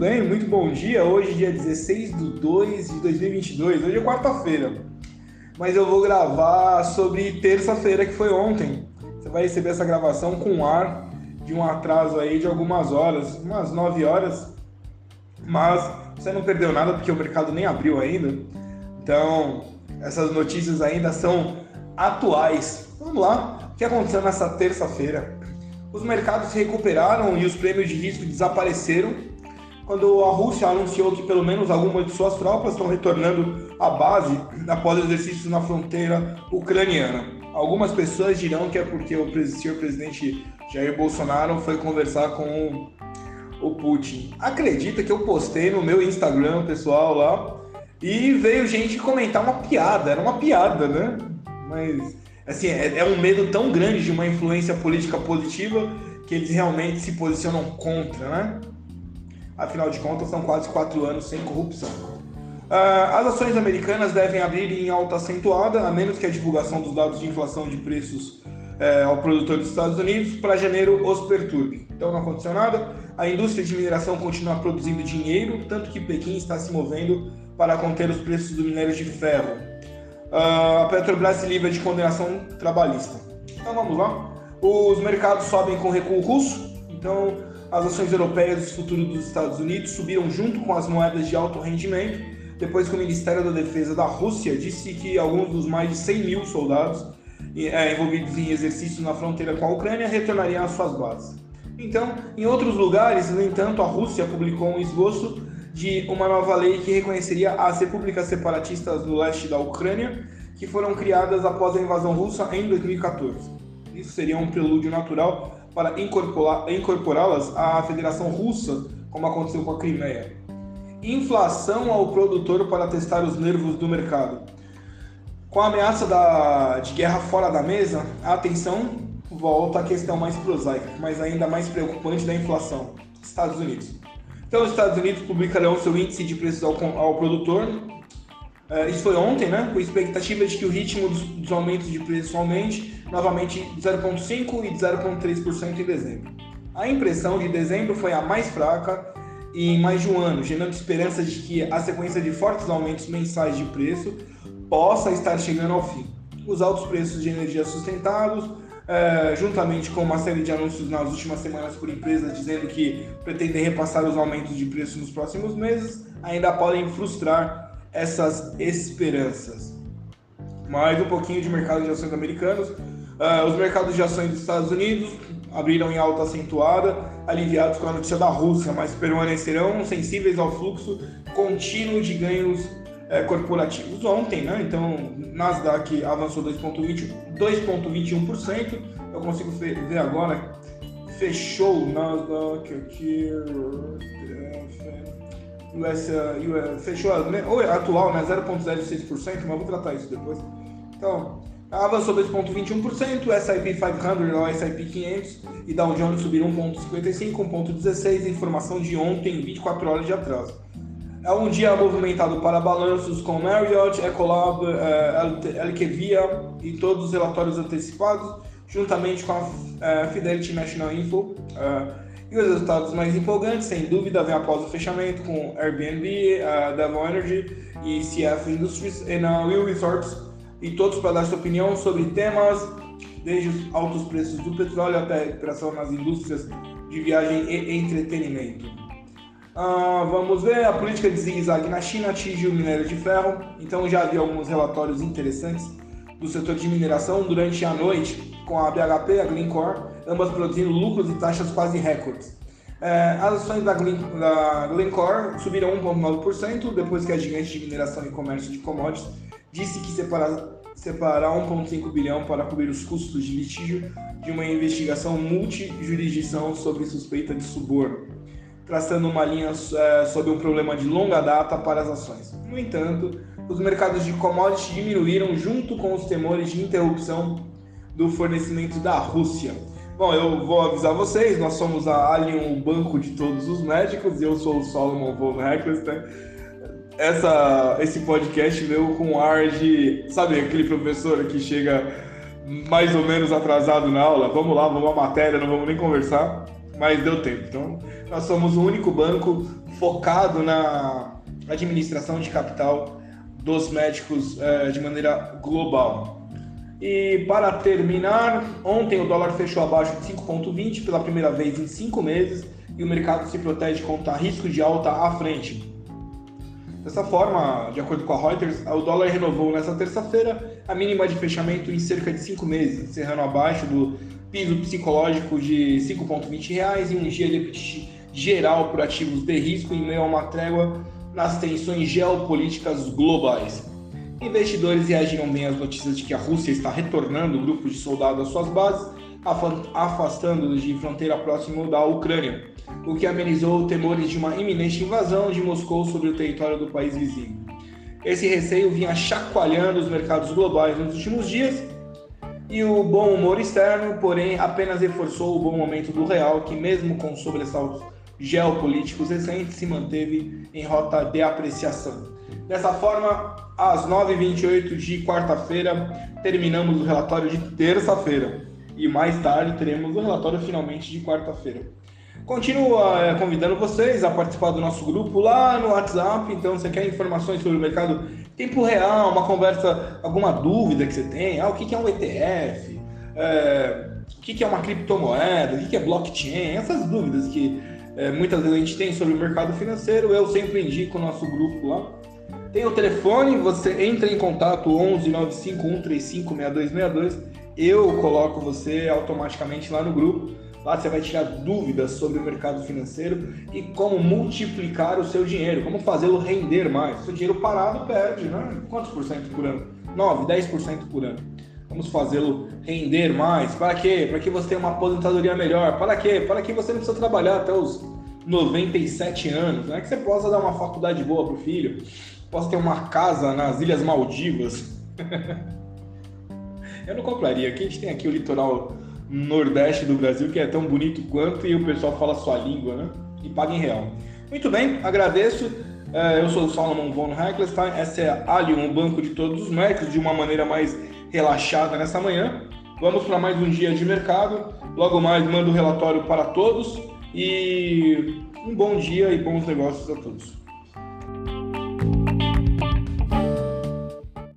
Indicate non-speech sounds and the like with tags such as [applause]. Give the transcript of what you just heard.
bem? Muito bom dia. Hoje, dia 16 de 2 de 2022. Hoje é quarta-feira. Mas eu vou gravar sobre terça-feira, que foi ontem. Você vai receber essa gravação com ar de um atraso aí de algumas horas, umas 9 horas. Mas você não perdeu nada porque o mercado nem abriu ainda. Então, essas notícias ainda são atuais. Vamos lá. O que aconteceu nessa terça-feira? Os mercados se recuperaram e os prêmios de risco desapareceram quando a Rússia anunciou que pelo menos algumas de suas tropas estão retornando à base após exercícios na fronteira ucraniana. Algumas pessoas dirão que é porque o senhor presidente Jair Bolsonaro foi conversar com o Putin. Acredita que eu postei no meu Instagram pessoal lá e veio gente comentar uma piada, era uma piada, né? Mas assim, é, é um medo tão grande de uma influência política positiva que eles realmente se posicionam contra, né? Afinal de contas, são quase quatro anos sem corrupção. Uh, as ações americanas devem abrir em alta acentuada, a menos que a divulgação dos dados de inflação de preços uh, ao produtor dos Estados Unidos para janeiro os perturbe. Então não aconteceu nada. A indústria de mineração continua produzindo dinheiro, tanto que Pequim está se movendo para conter os preços do minério de ferro. Uh, a Petrobras se livra de condenação trabalhista. Então vamos lá. Os mercados sobem com recuo russo, então as ações europeias e futuro dos Estados Unidos subiram junto com as moedas de alto rendimento, depois que o Ministério da Defesa da Rússia disse que alguns dos mais de 100 mil soldados é, envolvidos em exercícios na fronteira com a Ucrânia retornariam às suas bases. Então, em outros lugares, no entanto, a Rússia publicou um esboço de uma nova lei que reconheceria as repúblicas separatistas do leste da Ucrânia, que foram criadas após a invasão russa em 2014. Isso seria um prelúdio natural para incorporá-las à Federação Russa, como aconteceu com a Crimeia. Inflação ao produtor para testar os nervos do mercado. Com a ameaça da, de guerra fora da mesa, a atenção volta à questão mais prosaica, mas ainda mais preocupante da inflação: Estados Unidos. Então, os Estados Unidos publicarão seu índice de preços ao, ao produtor. Uh, isso foi ontem, né? Com expectativa de que o ritmo dos, dos aumentos de preço aumente novamente de 0,5% e de 0,3% em dezembro. A impressão de dezembro foi a mais fraca em mais de um ano, gerando esperança de que a sequência de fortes aumentos mensais de preço possa estar chegando ao fim. Os altos preços de energia sustentados, é, juntamente com uma série de anúncios nas últimas semanas por empresas dizendo que pretendem repassar os aumentos de preço nos próximos meses, ainda podem frustrar essas esperanças. Mais um pouquinho de mercado de ações americanos. Uh, os mercados de ações dos Estados Unidos abriram em alta acentuada, aliviados com a notícia da Rússia, mas permanecerão sensíveis ao fluxo contínuo de ganhos é, corporativos ontem, né? Então, Nasdaq avançou 2,21%. Eu consigo ver agora. Fechou Nasdaq aqui. US, US, fechou ou é atual, né? 0,06%, mas vou tratar isso depois. Então, avançou 2,21%, o S&P 500, ou S&P 500 e Dow Jones subiram 1,55%, 1,16%, informação de ontem, 24 horas de atraso. É um dia movimentado para balanços com Marriott, Ecolab, eh, Elkevia e todos os relatórios antecipados, juntamente com a eh, Fidelity National Info. Eh, e os resultados mais empolgantes, sem dúvida, vem após o fechamento com Airbnb, Devon Energy e CF Industries e na Will Resorts, e todos para dar sua opinião sobre temas, desde os altos preços do petróleo até a recuperação nas indústrias de viagem e entretenimento. Ah, vamos ver, a política de zigue-zague na China atinge o minério de ferro, então já havia alguns relatórios interessantes do setor de mineração durante a noite, com a BHP a Glencore, ambas produzindo lucros e taxas quase recordes. É, as ações da, Glen, da Glencore subiram 1,9% depois que a gigante de mineração e comércio de commodities disse que separar 1,5 bilhão para cobrir os custos de litígio de uma investigação multijurisdição sobre suspeita de suborno traçando uma linha é, sobre um problema de longa data para as ações. No entanto, os mercados de commodities diminuíram junto com os temores de interrupção do fornecimento da Rússia. Bom, eu vou avisar vocês, nós somos a Alien, o banco de todos os médicos, e eu sou o Solomon von Heckelstein. Essa, esse podcast veio com ar de, sabe, aquele professor que chega mais ou menos atrasado na aula, vamos lá, vamos à matéria, não vamos nem conversar mas deu tempo. Então, nós somos o único banco focado na administração de capital dos médicos é, de maneira global. E para terminar, ontem o dólar fechou abaixo de 5,20 pela primeira vez em cinco meses e o mercado se protege contra risco de alta à frente. Dessa forma, de acordo com a Reuters, o dólar renovou nesta terça-feira a mínima de fechamento em cerca de cinco meses, encerrando abaixo do piso psicológico de R$ 5,20 e um dia de geral por ativos de risco em meio a uma trégua nas tensões geopolíticas globais. Investidores reagiram bem às notícias de que a Rússia está retornando grupos de soldados às suas bases, afastando-os de fronteira próxima da Ucrânia, o que amenizou temores de uma iminente invasão de Moscou sobre o território do país vizinho. Esse receio vinha chacoalhando os mercados globais nos últimos dias e o bom humor externo, porém, apenas reforçou o bom momento do real, que, mesmo com sobressaltos geopolíticos recentes, se manteve em rota de apreciação. Dessa forma, às 9h28 de quarta-feira, terminamos o relatório de terça-feira. E mais tarde teremos o relatório finalmente de quarta-feira. Continuo é, convidando vocês a participar do nosso grupo lá no WhatsApp. Então, você quer informações sobre o mercado tempo real, uma conversa, alguma dúvida que você tem? Ah, o que é um ETF? É, o que é uma criptomoeda? O que é blockchain? Essas dúvidas que é, muitas vezes a gente tem sobre o mercado financeiro, eu sempre indico o nosso grupo lá. Tem o telefone, você entra em contato 11 95 135 6262. Eu coloco você automaticamente lá no grupo. Lá você vai tirar dúvidas sobre o mercado financeiro e como multiplicar o seu dinheiro, como fazê-lo render mais. seu dinheiro parado perde, né? Quantos por cento por ano? 9, 10% por ano. Vamos fazê-lo render mais. Para quê? Para que você tenha uma aposentadoria melhor. Para quê? Para que você não precisa trabalhar até os 97 anos. Né? Que você possa dar uma faculdade boa para o filho possa ter uma casa nas Ilhas Maldivas. [laughs] Eu não compraria. Aqui a gente tem aqui o litoral nordeste do Brasil, que é tão bonito quanto, e o pessoal fala sua língua, né? E paga em real. Muito bem, agradeço. É, eu sou o Solomon von Heckelstein. Essa é a Alium, um banco de todos os médicos, de uma maneira mais relaxada nessa manhã. Vamos para mais um dia de mercado. Logo mais mando o relatório para todos. E um bom dia e bons negócios a todos.